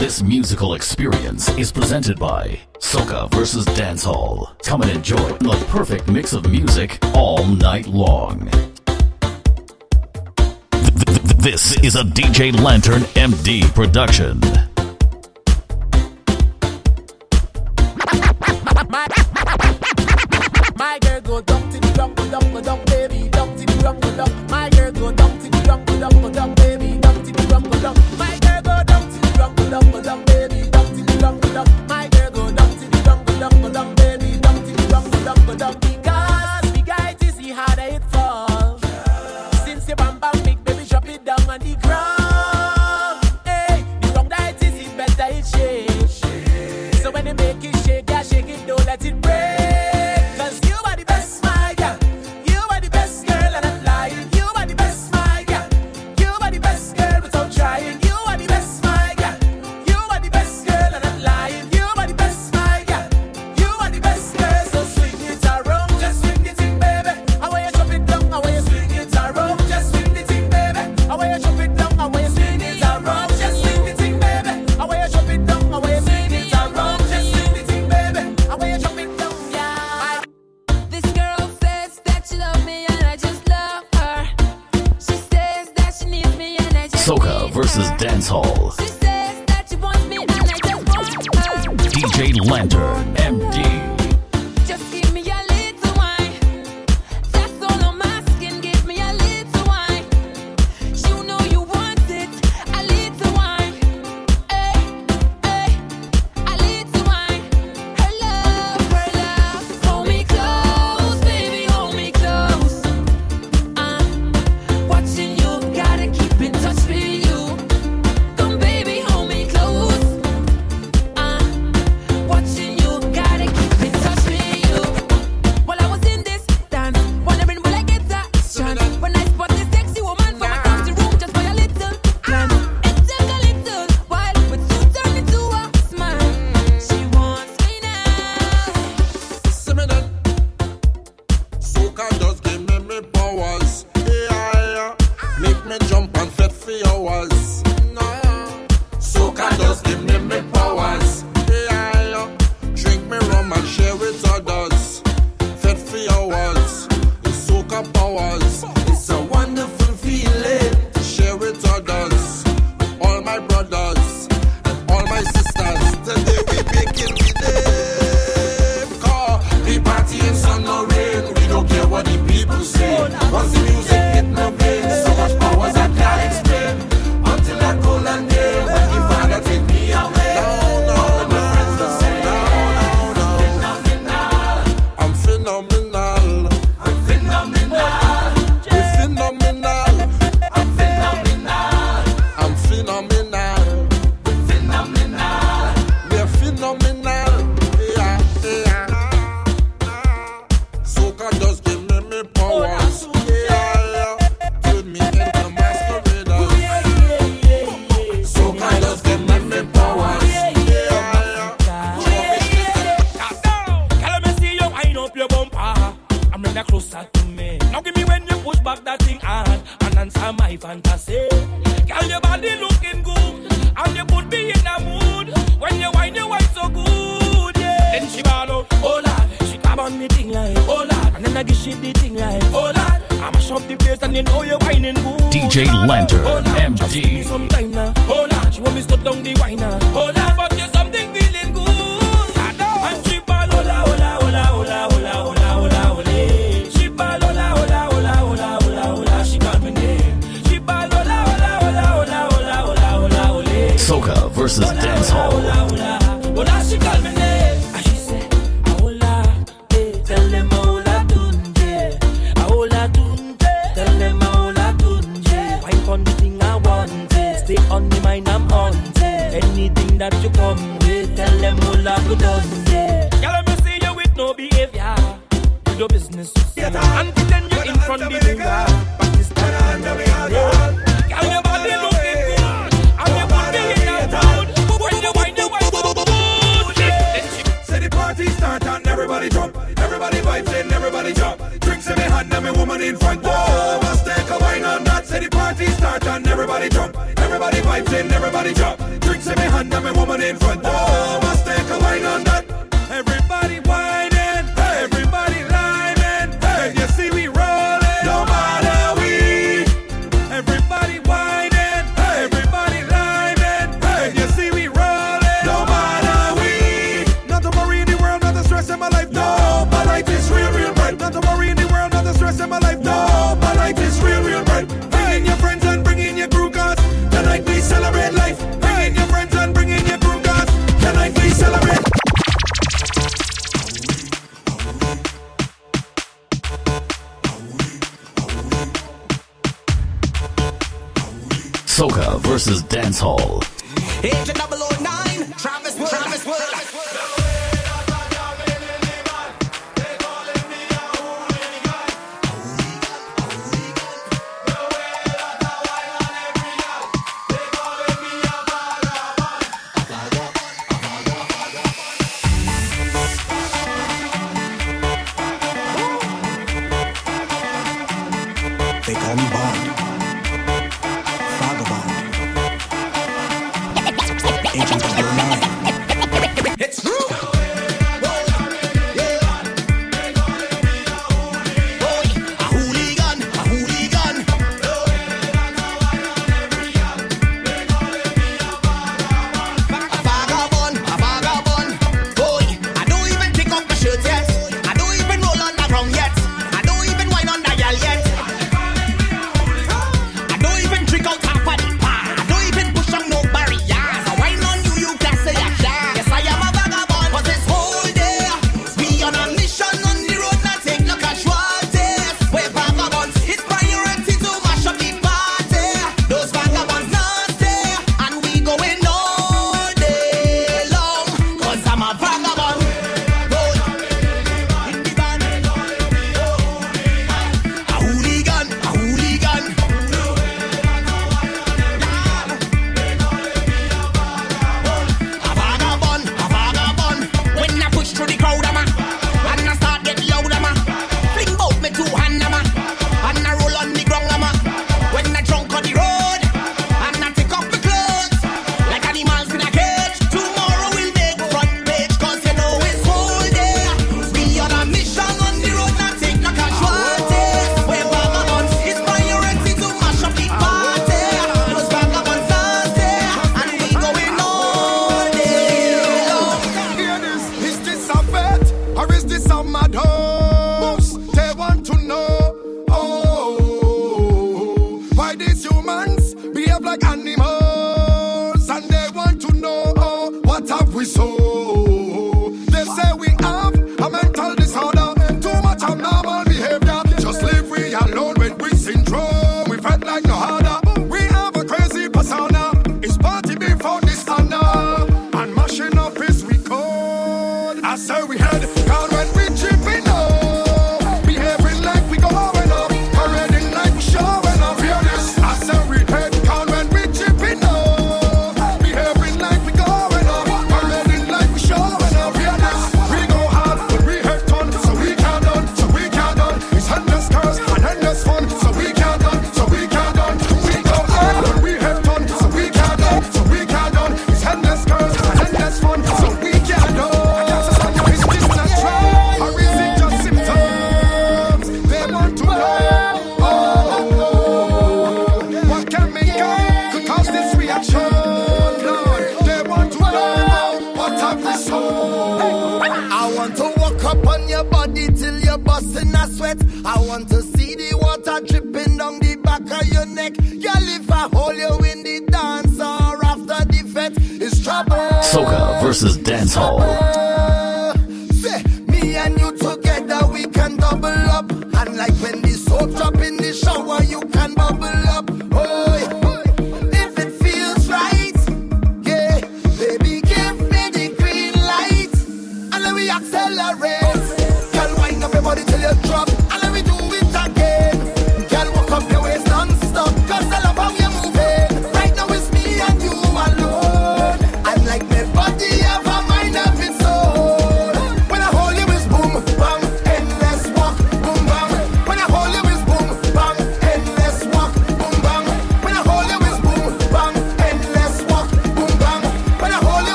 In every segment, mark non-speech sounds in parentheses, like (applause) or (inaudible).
This musical experience is presented by Soca vs. Dancehall. Come and enjoy the perfect mix of music all night long. This is a DJ Lantern MD production.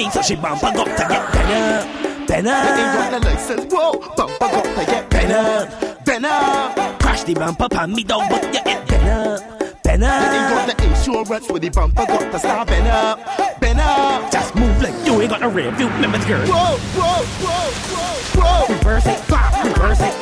咪，就算萬不惡就一平啦，平啦。一定講嘅雷神鍋，萬不惡就一平啦，平啦。Crash 啲萬不怕咪當不一一平啦，平啦。一定講嘅 insurance with the bumper, got to stop penna, penna. Just move like you ain't got a real view, remember the girl. Whoa, whoa, whoa, whoa, whoa. Reverse it, flop, reverse it.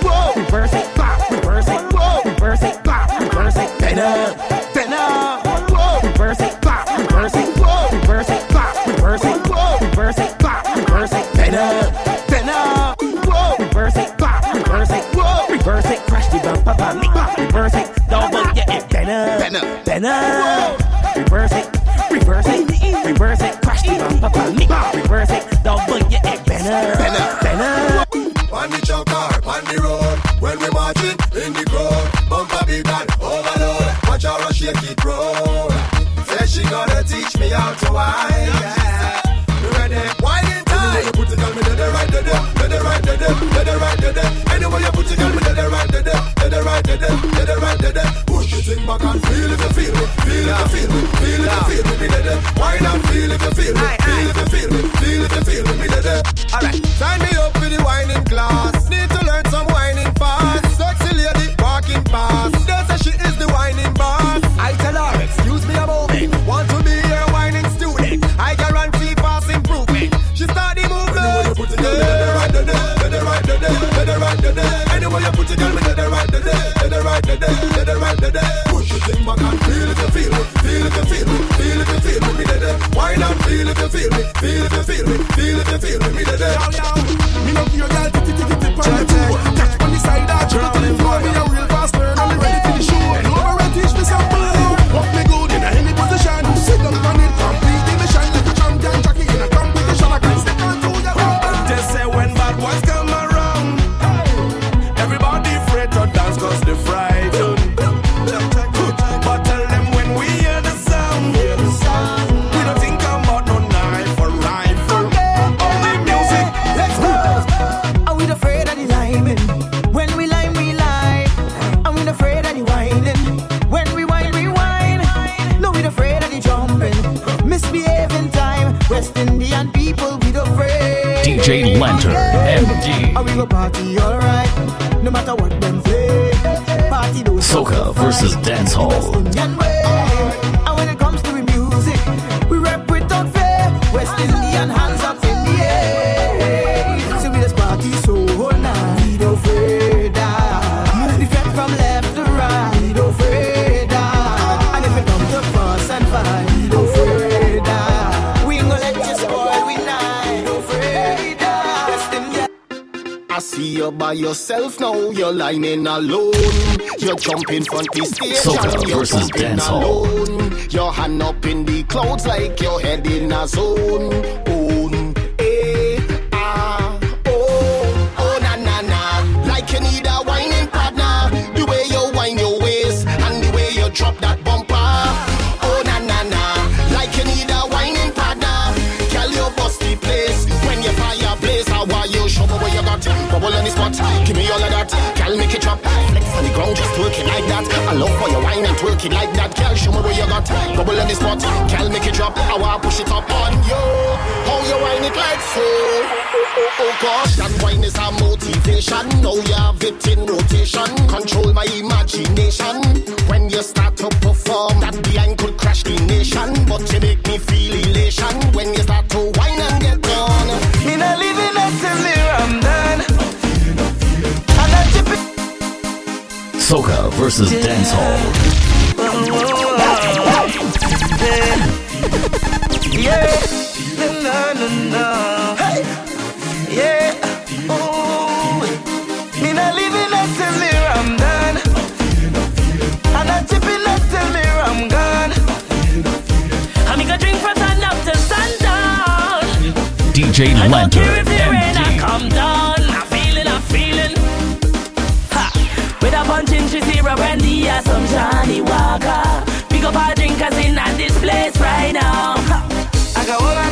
you're by yourself now, you're lying alone. You're jumping from the stage Soca and you're versus jumping alone. Your hand up in the clouds like you're heading a zone. hot. Give me all of that. Girl, make it drop. Flex on the ground, just twerk it like that. I love how you whine and twerk it like that. Girl, show me where you got. Bubble in the spot. Girl, make it drop. I want push it up on you. How you whine it like so? Oh, oh gosh, that wine is a motivation. Now you have it in rotation. Control my imagination. When you start to perform Soca versus Dance dancehall. Yeah. Me not until I'm tipping until. And me drink for. DJ Lantern. Johnnie Walker. Pick up our drinkers in at this place right now. I got all I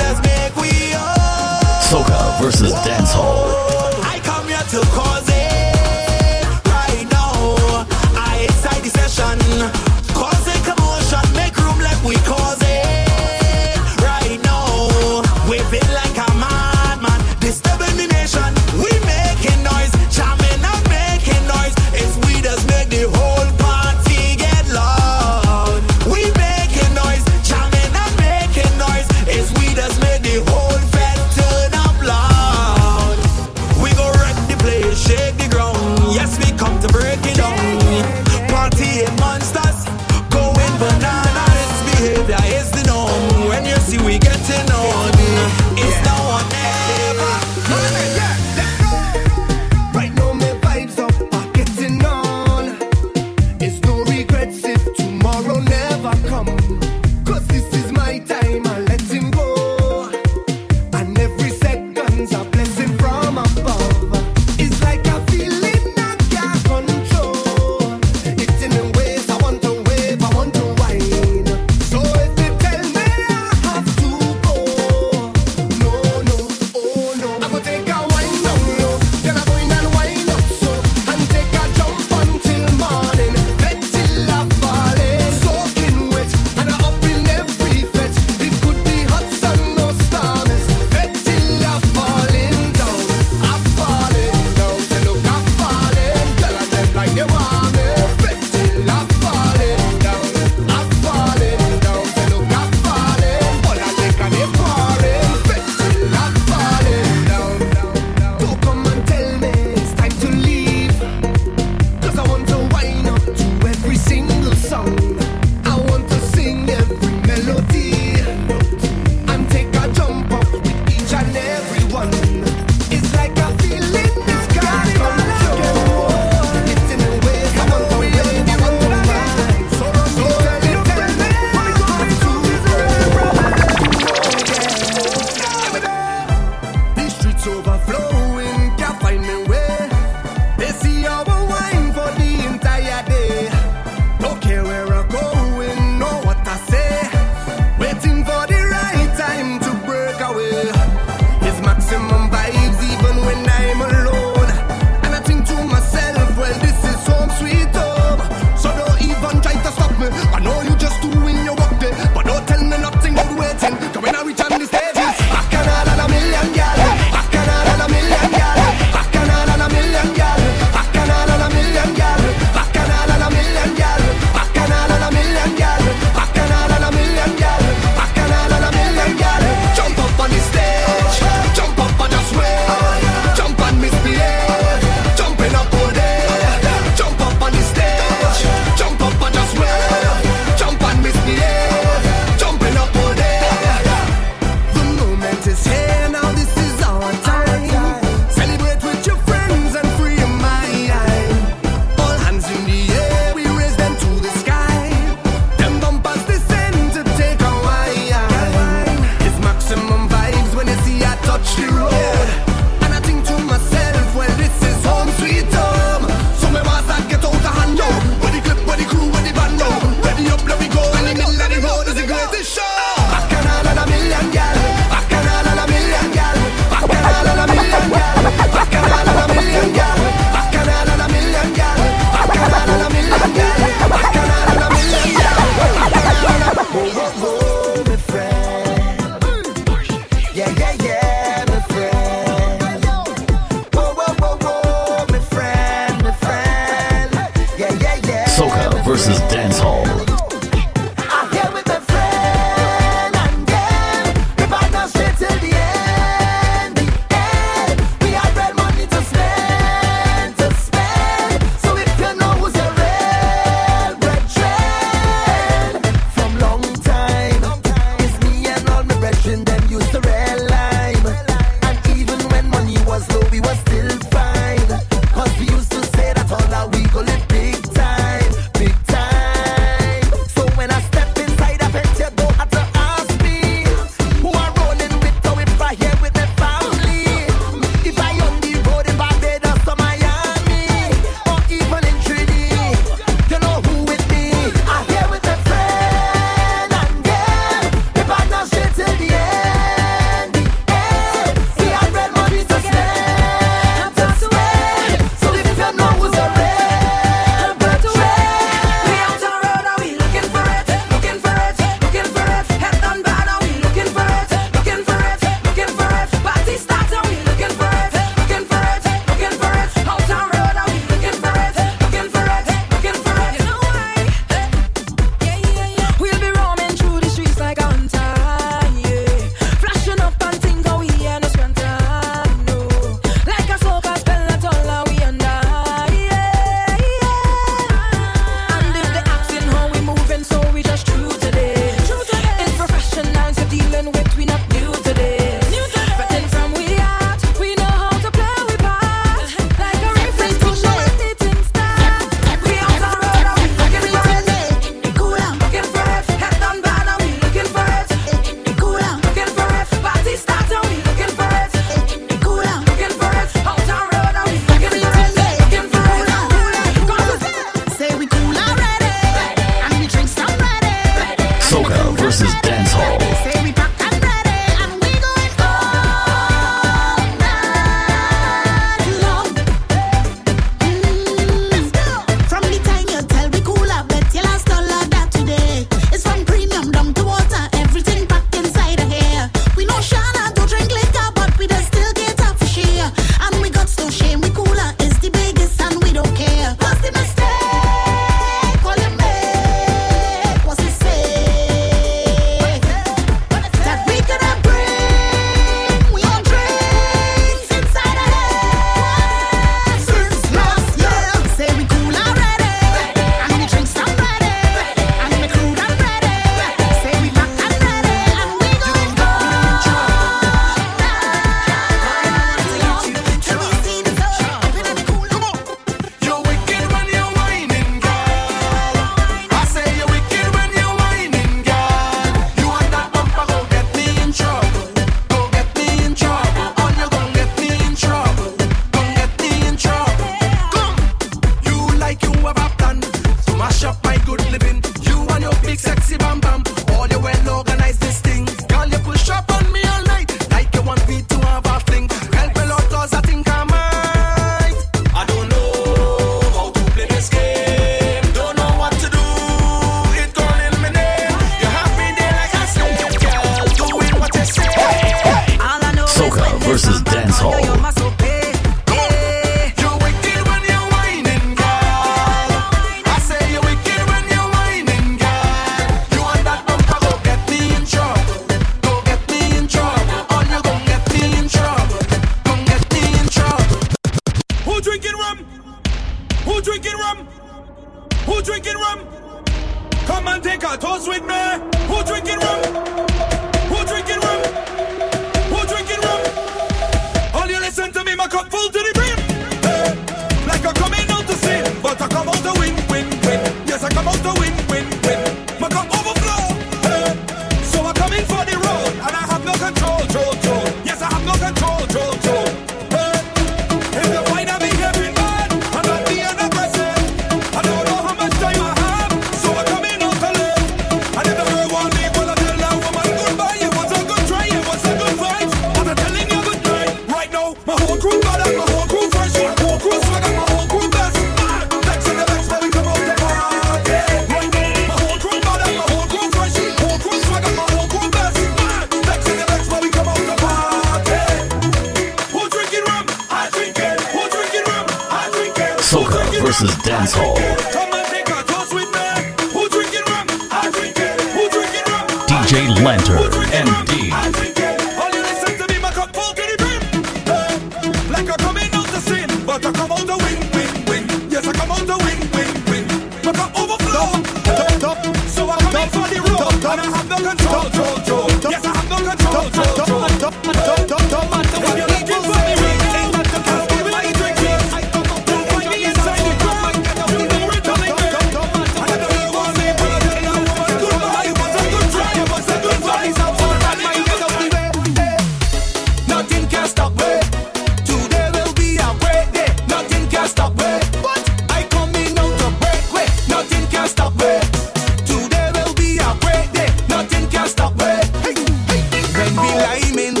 When liming,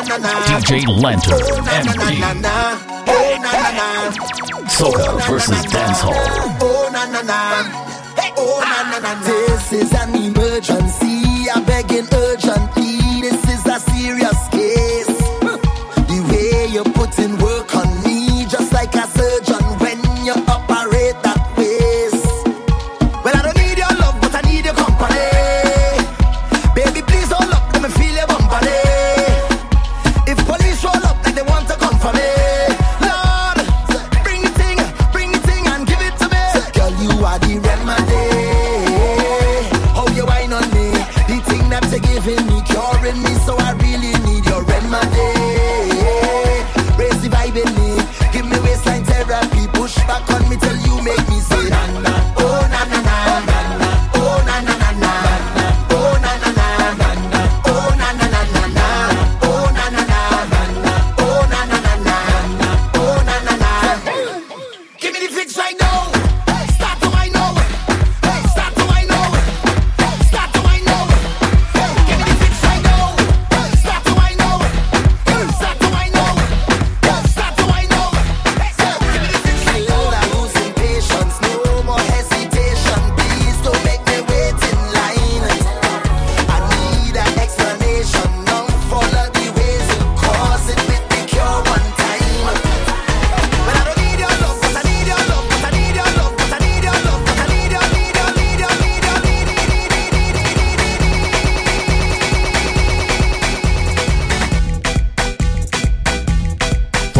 DJ Lantern, MD. Soca versus Dancehall. This is an emergency. I beg and urgent.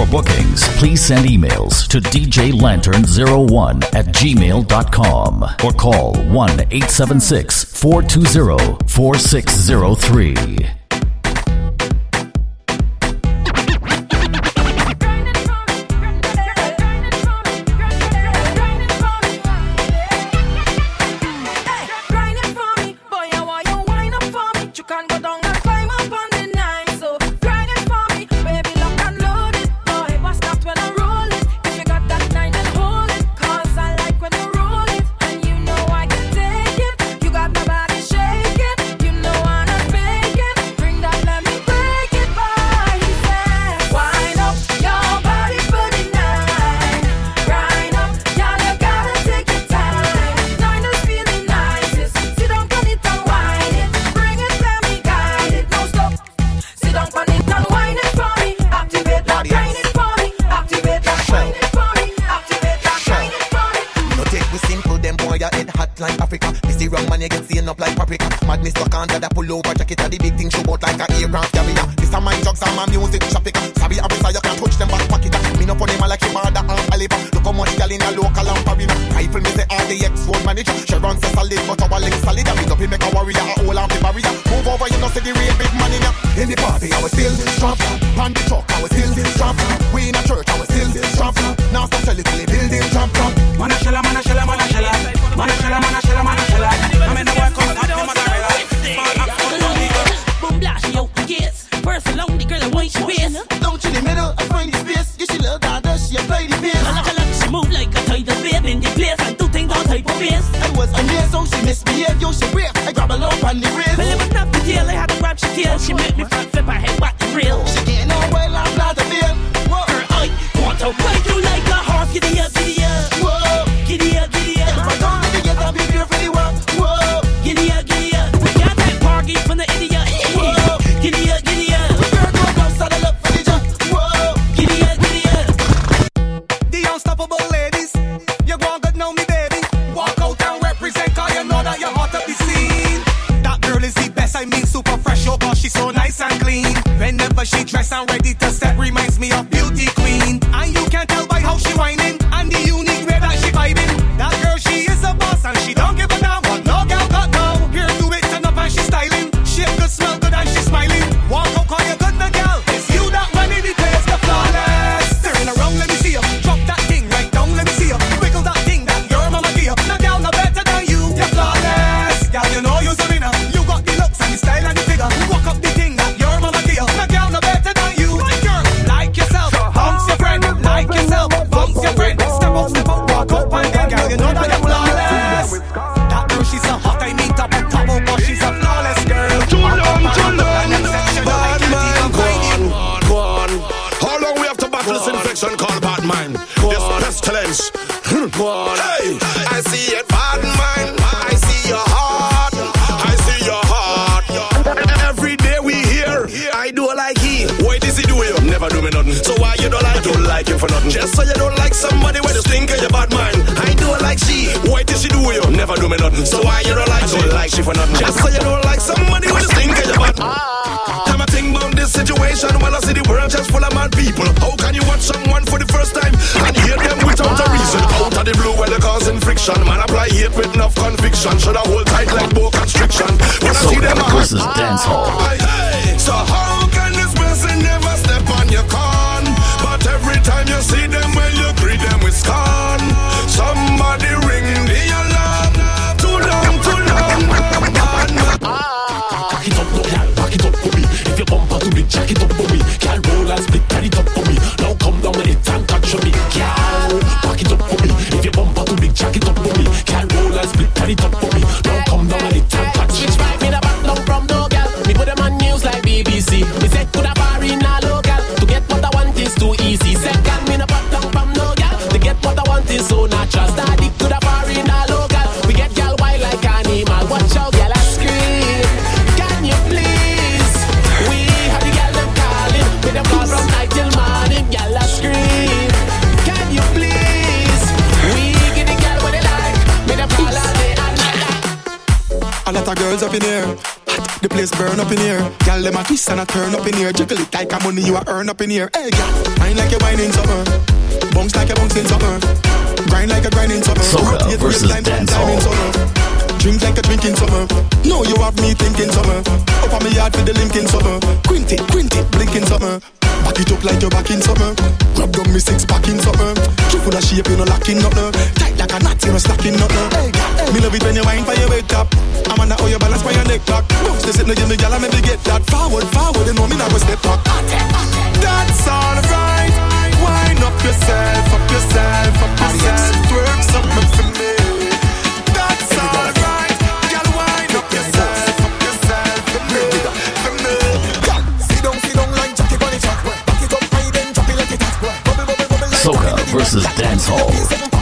For bookings, please send emails to djlantern01 at gmail.com or call 1 876 420 4603. Can't roll and split on the top and I turn up in here. Jiggle it like a money you are earn up in here. Hey, girl, wine like you whining summer. Bounce like you bouncing summer. Grind like a grinding summer. Soca versus dancehall. Drink like a drink in summer. No, you have me thinking summer. Up on me yard for the link in summer. Quinty, quinty, blinking summer it up like you're back in summer. Grab down me six pack in summer. True for the shape, you know lacking nothing. Tight like a knot, you know slacking nothing. Hey, hey. Me love it when you wine for your weight up. I'm on how your balance by your neck back. Don't say no give me gyal, I maybe get that forward, forward. You know me now step back. That's alright. Wine up yourself, up yourself, up yourself. Work something for me. versus dancehall.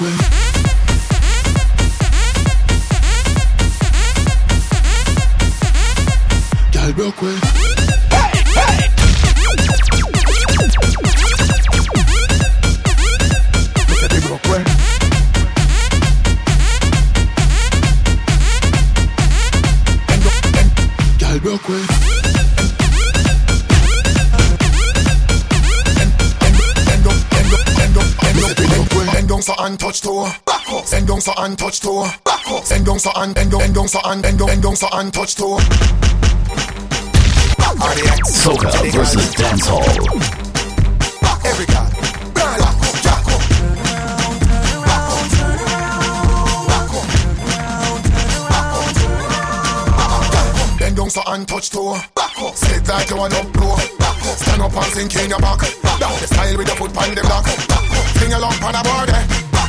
Brooklyn. so and bend down, bend so and bend down, bend down so and touch toe. Soca versus dancehall. Every guy. So and touch toe. Back up, sit like you want up blow. Back up, stand up and sink in your back. Down the style with the foot on the block. Back up, finger long on the board. Eh.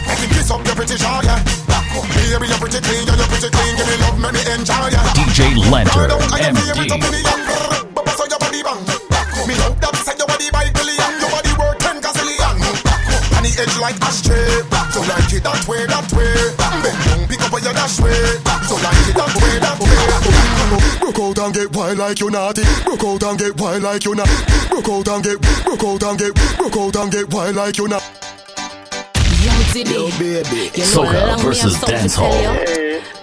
Make him kiss up your pretty short. Eh. Baby, you're pretty clean, you're pretty clean. Give me love, make me enjoy ya. DJ Lantern, MD. Me hope that say your body by billion, your body worth ten gazillion. And the edge like ashtray, so like it that way, that way. Bend down, pick up your dash way, so like it that way, that way. Broke out and get wild like you naughty. Broke out and get wild like you naughty. Broke out and get, broke out and get, broke out and get wild like you naughty. ZB. Yo, baby. You know, Soca versus dancehall.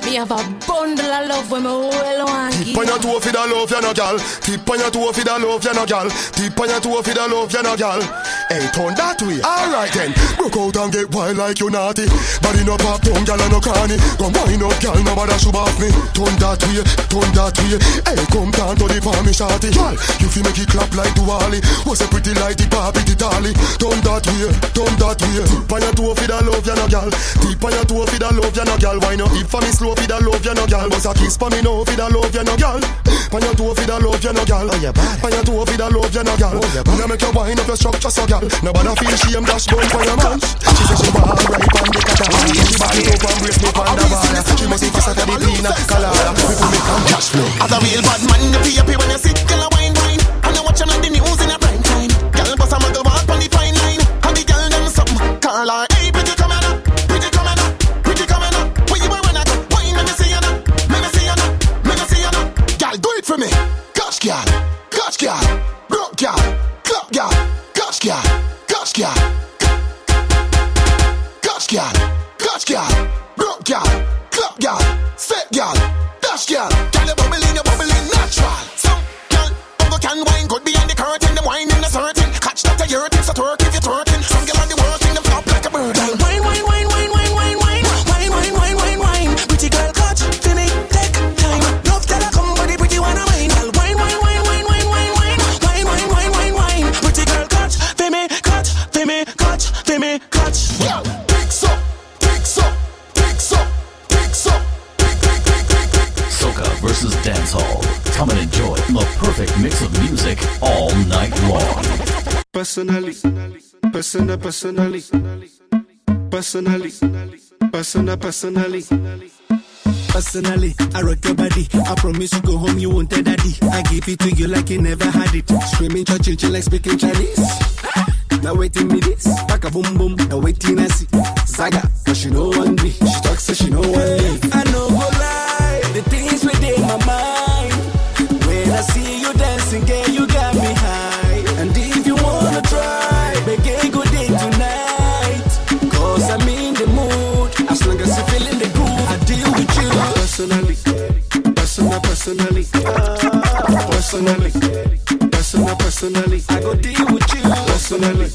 Me have a bundle of love when me well want Tip on your toe for the love, you know, girl. Tip on your toe for the love, you know, girl. Tip on your toe for the love, you know, girl. Hey, turn that way. Alright then. Broke out and get wild like you naughty. Body no pop, down, gal no cranny. Go wind up, gal, nobody should off me. Turn that way, turn that way. Hey, come down to the palm, me shorty. Gal, you feel make it clap like Duali. Was a pretty like the papi, the dolly. Turn that way, turn that way. Tip on your toe for the love, you no gal. Tip on your toe for the love, you no gal. Why not? If for me slow for the love, you no gal. Bust a kiss for me now for the love, you no gal. On your toe for the love, you no gal. Oh. On your toe for the love, you no gal. Oh, yeah, make you wind up your structure, so gal. Nobody feel shame, dash bone for your man. She say she want right on the kata. She back it up and brace me on the ball. She must be kissed at the pina colada. We put me on cash flow. As a real bad man, you feel happy when you sit, girl, wine, wine. And you watch 'em like the news in a prime time. Girl, bust a muggle Personally, personal, personally, personally, personal, personally. Personally, I rock your body. I promise you go home, you won't tell daddy. I give it to you like you never had it. Screaming, church, chill like speaking Chinese. Now waiting me this, back a boom boom. Now waiting I see Zaga, but she know one me. She talks so she know one me. I know go lie, the things within my mind. When I see you dancing, girl, personal, personally, personally, personal, personally. I go deal with you. Personally,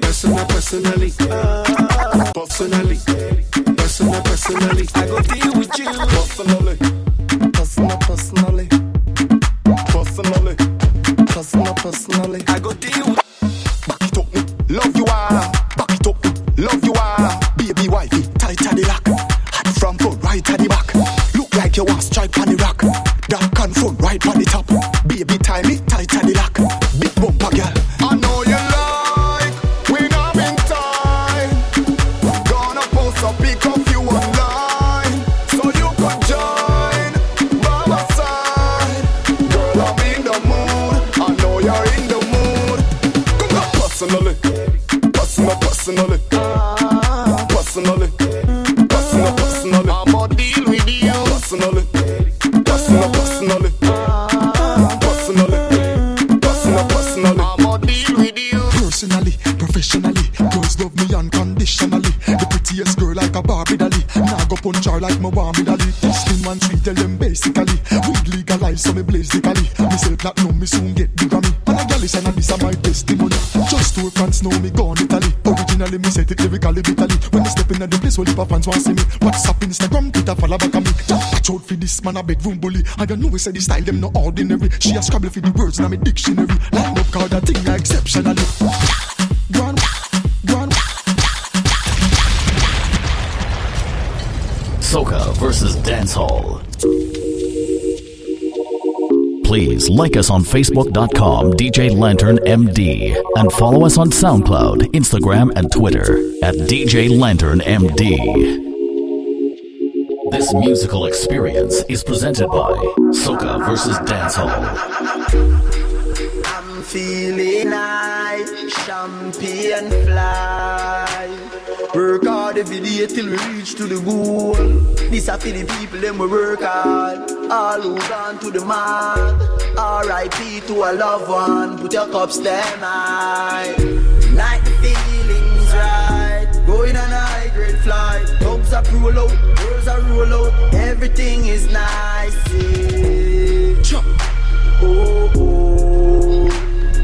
personal, personally, personally, personal, personally. I go deal with you. Personally, fans want see me. WhatsApp, Instagram, Twitter, follow back on me. Watch out for this man a bedroom bully. I don't know we say the style them no ordinary. She a scrabble for the words in my dictionary. Line up card that thing on, go. Soca versus dancehall. Please like us on Facebook.com, DJ Lantern MD, and follow us on SoundCloud, Instagram, and Twitter at DJ Lantern MD. This musical experience is presented by Soca versus Dancehall. I'm feeling high, champagne fly. Work hard every day till we reach to the goal. This a for the people them we work hard. All who gone to the mark. R.I.P. to a loved one. Put your cups them high. Like the Girls are roll out, oh. girls are roll out. Oh. Everything is nice. Yeah. Oh, oh,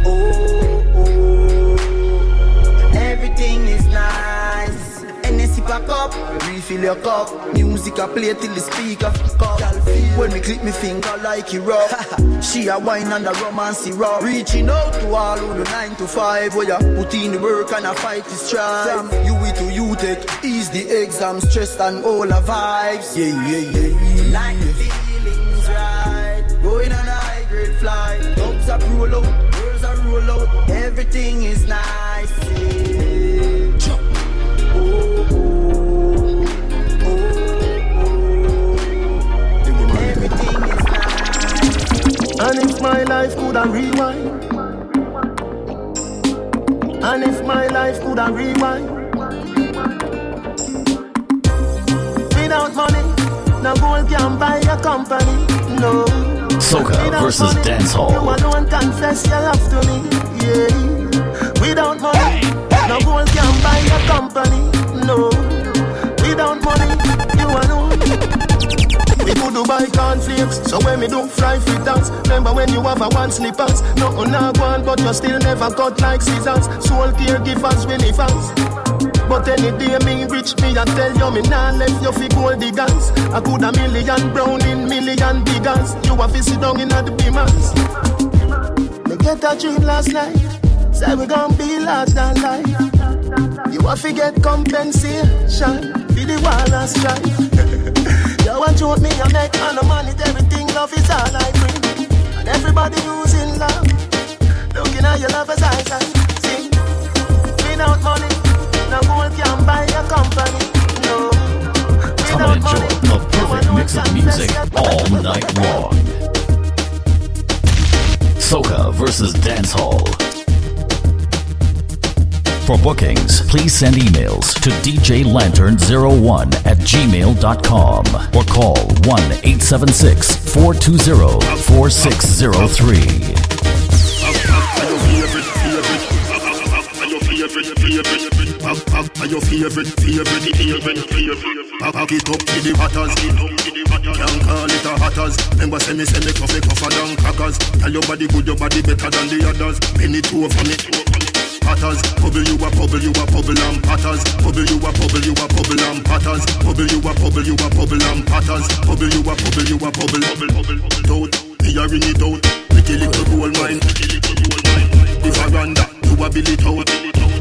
oh, oh. Everything is nice. And then sip a cup, refill your cup. Music I play till the speaker come. When me click me finger like it rock. (laughs) she a wine and a romance rock. Reaching out to all who do nine to five. Where you put in the work and a fight the strive. You it to you take ease the exam stress and all the vibes. Yeah yeah yeah. Like the feelings right. Going on a high grade flight. Dogs are roll out, girls are roll out. Everything is nice. Yeah. And if my life could have rewind, and if my life could have rewind, without money, no gold can buy a company. No. Soca versus money, dancehall. You alone confess your love to me. Yeah. Without money, no gold can buy a company. No. Without money, you alone. We do buy cornflakes, so when me do fly free dance Remember when you have a one slippers. Nothing not one, but you still never cut like scissors. Soul caregivers when he fans but any day me rich me I tell you me nah left you fi gold diggers. I could a million brown in million biggers You a fi sit down in the beamers Me get a dream last night. Say we gon' be large than life. You a fi get compensation For the wall and strife Want to me I make all the money Everything love is all I bring And everybody who's in love Looking at your lover's eyes and Without money no gold can buy a company. No. Come and enjoy perfect mix of music all night long. Soca versus dancehall. For bookings, please send emails to djlantern01 at gmail.com or call 1 876 420 4603. Are your favorite, favorite, favorite, favorite? Pack it up to the hatters. Can't call it a hatters. Remember, say me, say me me tougher than crackers. Tell your body good, your body better than the others. Penny two over me. Patters, bubble you a bubble, you a bubble and patters. Bubble you a bubble, you a bubble and patters. Bubble you a bubble, you a bubble and patters. Bubble you a bubble, you a bubble, bubble, bubble. Out, a ring it out. Pretty little gold mine. The veranda, you a bill it out.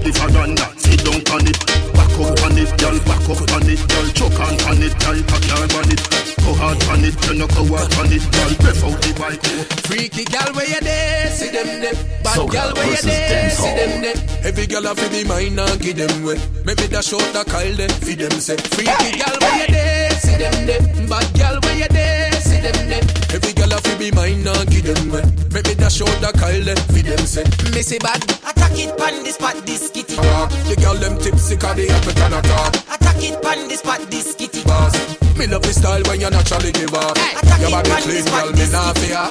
The veranda, sit down on it. Back up on it, girl, back up on it, girl. Choke on on it, girl, cock your on it. Go hard on it, turn your go hard on it, girl. Breath out the bike. Freaky gal where you there, see them there. Bad Soca gal where you there, see them there. Every gal a fi be mine and give them way. Make me dash out the Kyle there, fi them say. Freaky gal where you there, see them there. Bad gal where you there, see them there. Every gal a fi be mine and give them way. Make me dash out the Kyle there, fi them say. Me say bad, attack it pan this spot this kitty. Ah, the gal them tipsy 'cause they have a can attack. Attack it pan this spot this kitty. Boss. Me love the style when you naturally give up. Your body clean, girl, me not fear.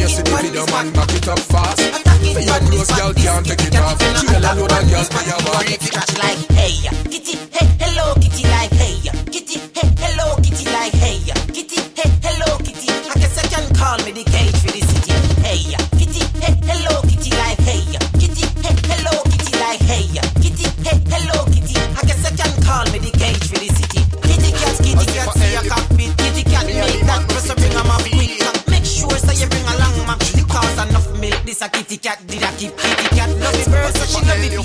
You see the video, man, back it up fast. For your clothes, girl, can't take it off. Trail a load of girls, for your body. like hey kitty hey hello kitty like hey kitty hey hello kitty like hey kitty hey hello kitty I guess I can call me the cage for the city. Hey kitty hey hello kitty like hey kitty hey hello kitty like hey kitty hey hello kitty. I guess I can call me the cage for the city. Kitty cat kitty cat see a cockpit. Kitty cat make that press bring 'em up quick. Make sure so you bring along my because enough milk this a kitty cat did I keep. Kitty cat love it bird so she love it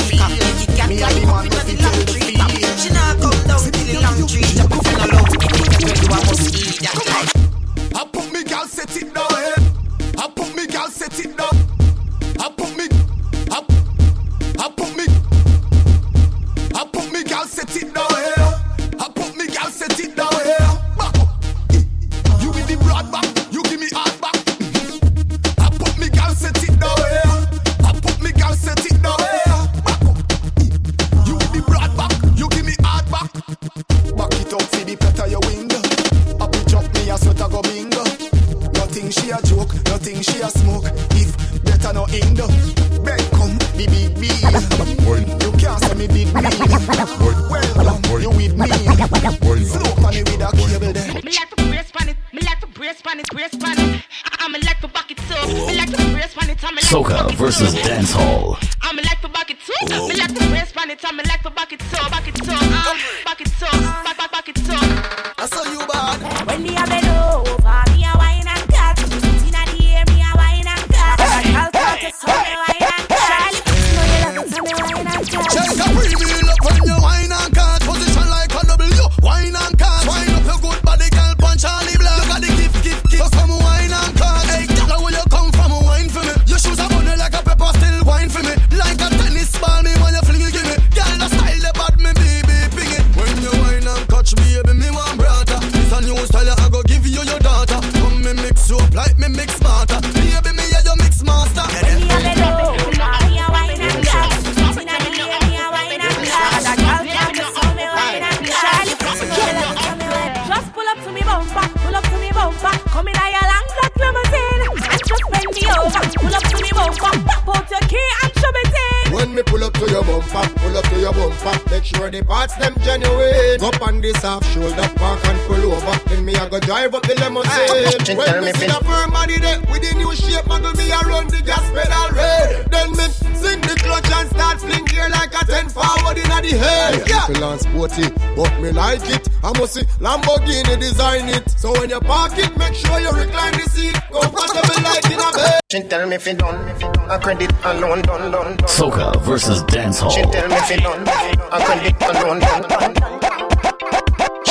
the new muggle me a run the gas pedal red. Then me sing the clutch and start fling gear like a ten forward inna the head. Yeah. People and sporty, but me like it. I must see Lamborghini design it. So when you park it, make sure you recline the seat. Comfortable like in a bed. She tell me fi done, a credit alone done done. done. Soca versus dancehall. She tell me fi done, a credit alone done done.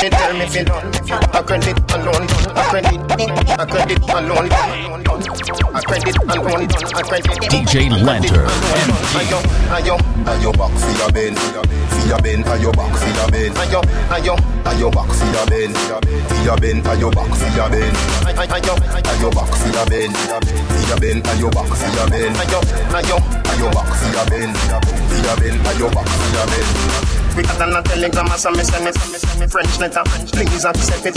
She tell me fi done, a credit alone a credit, a credit alone. A credit alone a credit. DJ Lantern. Ayo, ayo, Ayo back for your bend, for your bend, ayo back for your bend, ayo, ayo, ayo back for your bend, for your bend, ayo back for your bend, ayo, ayo back for your bend, for your bend, ayo back for your bend, ayo, ayo. ayo back for your bend, for your bend, ayo back for your bend. We got on a telegram as a me send it, French letter. Please accept it,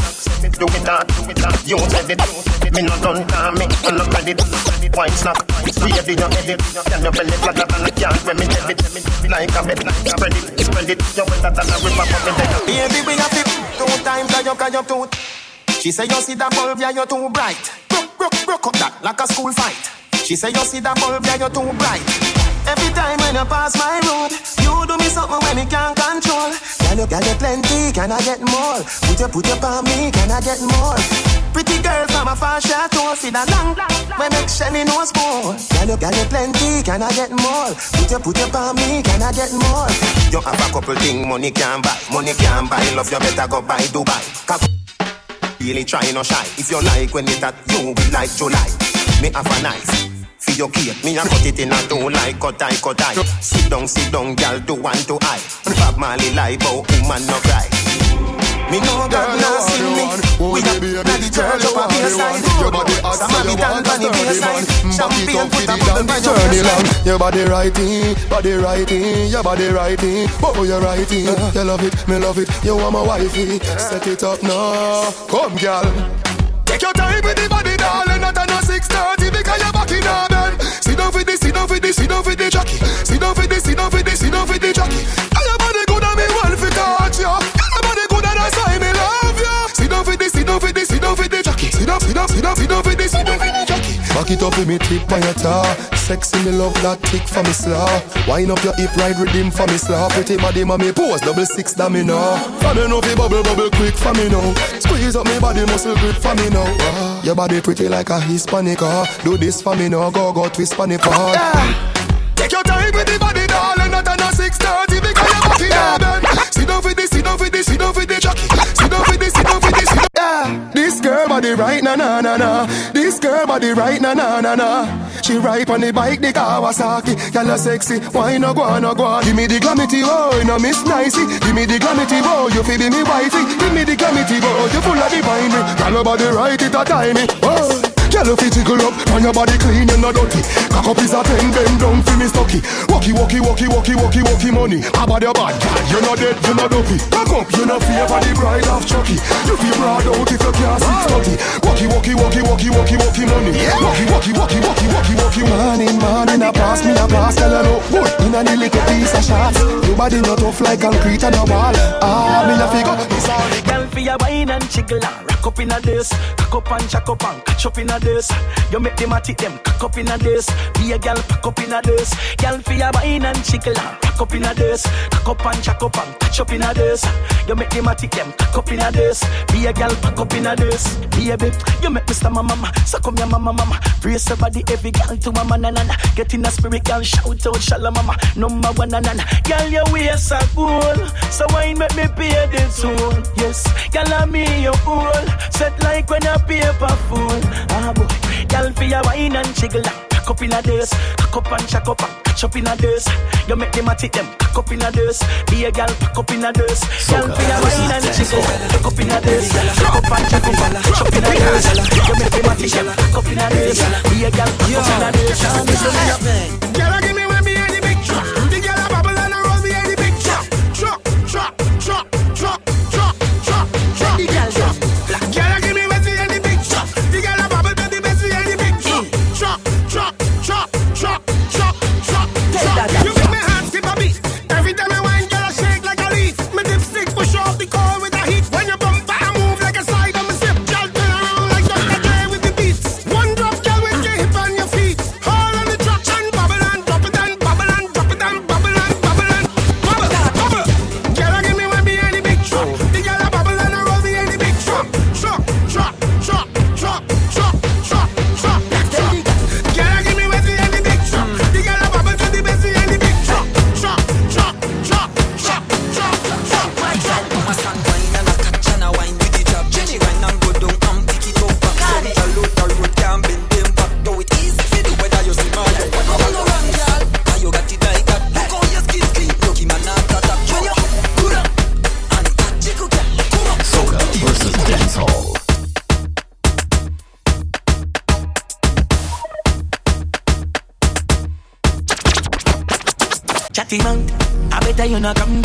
do it that, do it that. You said it, me no done call me, on no credit. Wine snack, ready your edit. Can you belly flatter than a can when me debit? Like a bed, spread it, spread it. You better than a river for me dead. Baby, we have it two times, cause you, cause you too. She say you see that bulb, yeah, you're too bright. Broke, broke, broke up that like a school fight. She say you see that bulb, yeah, you're too bright. Every time when you pass my road, you do me something when me can't control. Can you, you plenty? Can I get more? Put your, put your on me, can I get more? Pretty girl from a far chateau, see that long, when make Shelly knows more. Can you, you plenty? Can I get more? Put your, put your on me, can I get more? You have a couple things money can buy, money can buy. Love you better go buy Dubai. Really try no shy. If you like when it at you will like July. Me have a knife. For your cake, me a cut it in a two like cut eye, cut eye. Sit down, sit down, girl, do one to eye. Bob Marley lie, but woman no cry. Me know God not see me. We a daddy church up a baseline. Some of it and bunny baseline. Champagne put a bubble by your waistline. your body righty, body righty, your body righty, oh you righty, you love it, me love it, you want my wifey, set it up now, come girl. Take your time with the body, darling, not a no 630 because you're back in. Sit down for this, sit down for this, sit down for the jockey. Sit down for this, sit down for this, sit down for the jockey. And your body good and me well fi catch ya. And your body good and that's why me love ya. Sit down for this, sit down for this, sit down for the jockey. Sit down, sit down, sit down, sit down for this, Back it up with me tip on your tar. Sexy me love that tick for me slaw. Wind up your hip, ride rhythm for me slaw. Pretty body, mommy pose double six that me know. For me know fi bubble bubble quick for me now. Squeeze up me body muscle grip for me now. Ah, your body pretty like a Hispanic. ah. Do this for me now, go go twist for me. Take your time with the girl body right na na na na. This girl body right na na na na. She ride on the bike, the Kawasaki. Girl a sexy, why no go on, no go on. Give me the glamity, oh, no miss nicey. Give me the glamity, oh, you feel be me wifey. Give me the glamity, oh, you full of divine me. Girl body right, it a time me. Oh. Girl, if you tickle up, and your body clean, you're not dirty. Cock up is a ten, bend down for me stocky. Walkie, walkie, walkie, walkie, walkie, walkie money. How about your bad girl? You're not dead, you're not dopey. Cock up, you're not fear for the bride of Chucky. You feel broad out if you can't six thirty. Walkie, walkie, walkie, walkie, walkie, walkie money. Walkie, walkie, walkie, walkie, walkie, walkie. Morning, morning, I pass me a pass, girl, I know. Good, in a little piece of shots. Your body not tough like concrete and a wall. Ah, me a figure. It's all the Girl, for your wine and jiggle and rock up in a this, cock up and jack up and catch up in a this. You make them a tick them cock up in a this. Be a girl pack up in a this. Girl, for your wine and jiggle and rock up in a this, cock up and jack up and catch up in a this. You make them a tick them cock up in a this. Be a girl pack up in a this. Baby, you make Mr. Mama mama, so come your mama mama. Brace your every girl to mama na na na. Get in a spirit, girl, shout out, shala mama. Number one na na na. Girl, your waist are cool, so wine make me pay the toll. Yes, girl, I'm me your owl. Set like when a paper full. Ah boy, girl, for your wine and jiggle cock up in a this, cock up and jack up and catch up in a this. You make them a tick them cock up in a this. Be a girl, pack up in a this. Girl, for your wine and jiggle, cock up in a this, cock up and jack up and catch up in a this. You make them a tick them cock up in a this. Be a girl, pack up in a this. Girl, give me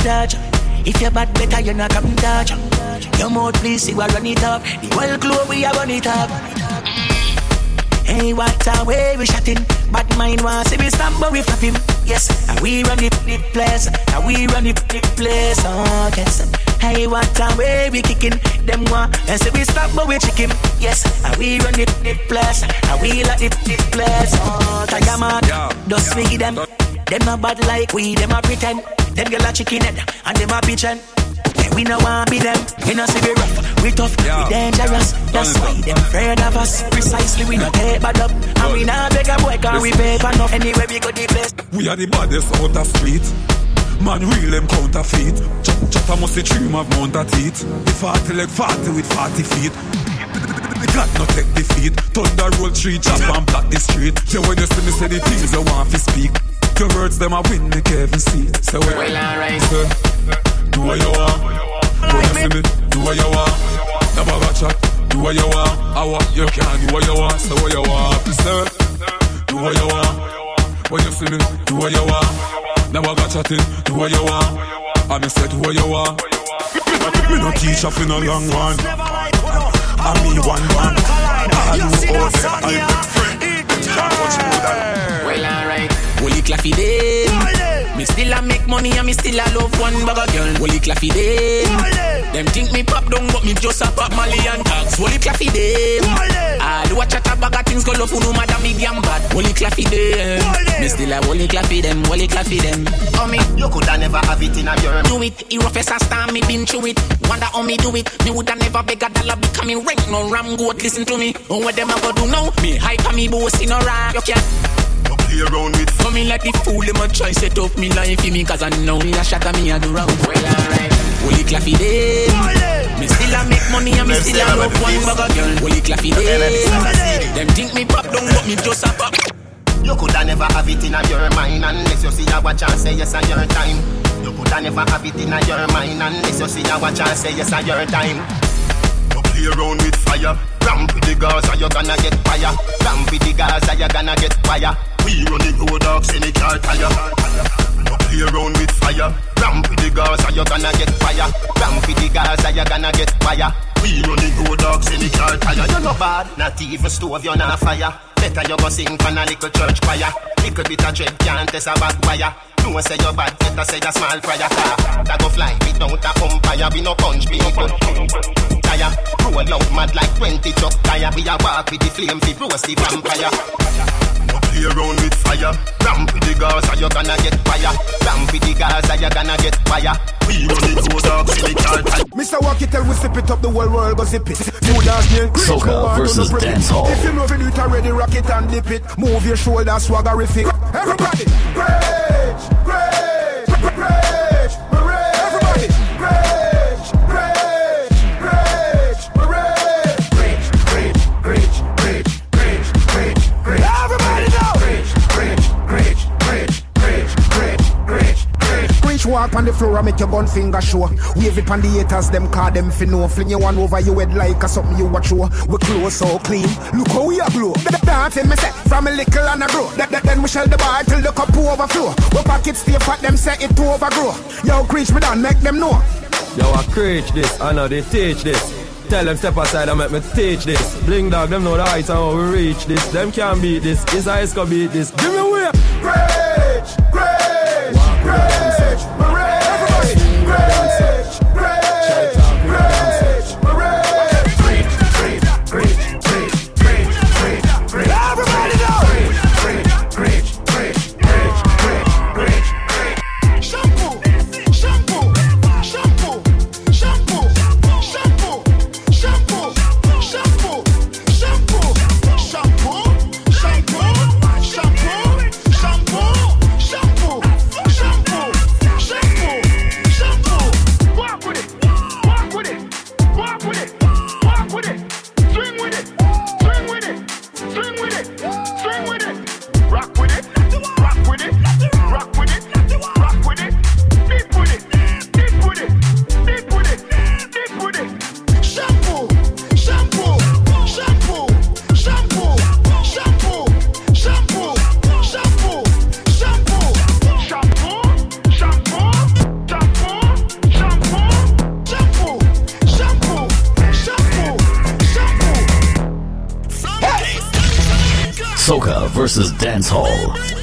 touch. If you're bad, better you're not come touch. Your mouth, please, see what run it up. The world globe, we are run it up. Hey, what a way we shot him. Bad mind wants see we stop, but we flap him. Yes, and we run the, the place. And we run the, the place. Oh, yes. Hey, what a way we kicking. Them one, and say we stop, but we chick him. Yes, and we run the, the place. And we like the, the place. Oh, tiger man, just me them. Them not bad like we, them a pretend. Them girl a chicken head, and them a pigeon. Yeah, we no want be them. You know see we rough, we tough, we dangerous. That's why them afraid of us. Precisely we not take bad up, and we not beg a boy can we pay for enough. Anyway we go the place. We are the baddest out of the street. Man, real them counterfeit. I must see trim of mount a teeth. The 40 leg 40 with 40 feet. The God no take defeat. Thunder roll tree, chop and block the street. Yeah, when you see me say the things you want to speak. Your words them a win the Kevin seat. So well, well alright. Say, do what you want. When you see me, do what you want. Never got chat. Do what you want. I want you can do what you want. So what you want. Say, do what you want. When you see me, do what you want. Never got chatting. Do what you want. I me say do what you want. Me no teach up in a long one. I me one one. I do all them. I make friend. Can't watch more than. Well alright. Holy claffy them. Me still a make money and me still a love one bag of girl. Holy claffy them. Them think me pop down but me just a pop Mali and tax. Holy claffy them. All who a chat a bag of things go love who no matter me damn bad. Holy claffy them. Me still a holy claffy them. Holy claffy them. Oh me, You coulda never have it in a your do it. He rough as a star, me been through it. Wonder how me do it. Me woulda never beg a dollar becoming rank. No ram goat, listen to me. Oh, what them a go do now? Me hype and me boss in a rap. You can't play around with. Coming like the fool, them a try set up me life for me Cause I know me a shot at me a do wrong Well alright Holy claffy them oh, Me still a make money and me still a love one bag of girl Holy claffy them Them think me pop down but me just a pop You coulda never have it in a your mind unless you see a watch and say yes a your time. You coulda never have it in a your mind unless you see a watch and say yes a your time. You play around with fire. Ramp with the girls, Gaza, you gonna get fire. Ramp with the girls, Gaza, you gonna get fire. We run the road dogs in the car tire. You play around with fire. Ramp with the Gaza, you gonna get fire. Ramp with the Gaza, you gonna get fire. We run the road dogs in the car tire. You're no bad, not even stove, you're not fire. Better you go sing from a little church choir. Little bit of dread can't test a bad wire. No say you're bad, better say a small prayer. That go fly without a umpire. We no punch people. Tire, roll out mad like 20 truck tire. We a walk with the flame, fi roast the vampire. No play around with fire. Ramp with the Gaza, you gonna get fire. Ramp with the Gaza, you gonna get fire. We run it to dog, cynical type. Mr. Walkie tell we sip it up, the whole world go zip it. You dance me Soca go on to versus the prep it. dancehall. If you know it, it already rock it and dip it. Move your shoulder, swaggerific. Everybody, rage, rage, rage, walk on the floor and make your gun finger show. Wave it on the haters, them call them fi know. Fling you one over your head like a something you watch show. We close so clean. Look how we a glow. The dancing me set from a little and a grow. That, that, then we shell the bar till the cup overflow. We pockets stay fat, them set it to overgrow. Yo, preach me down, make them know. Yo, I preach this, I know they teach this. Tell them step aside and make me teach this. Bling dog, them know the heights and how we reach this. Them can't beat this. This ice can beat this. Give me a way. Rage, rage, rage, rage. Rage, rage, versus dancehall.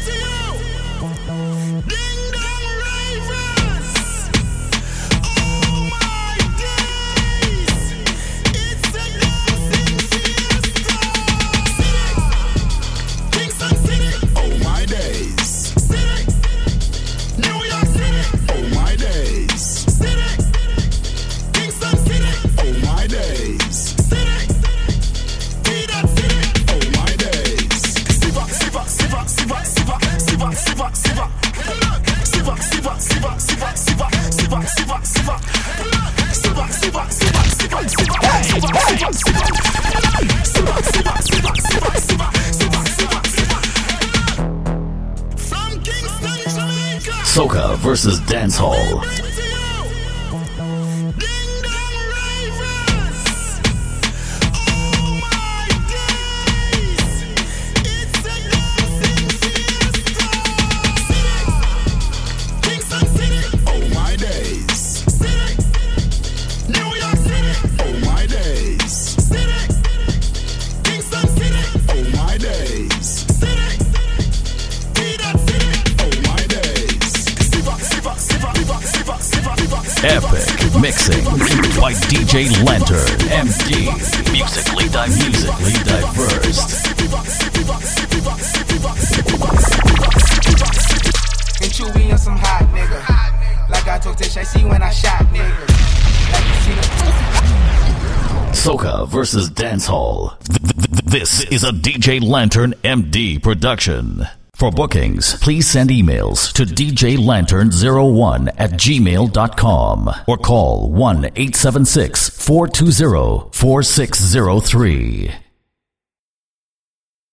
A DJ Lantern MD production. For bookings, please send emails to djlantern01 at gmail.com or call 1 876 420 4603.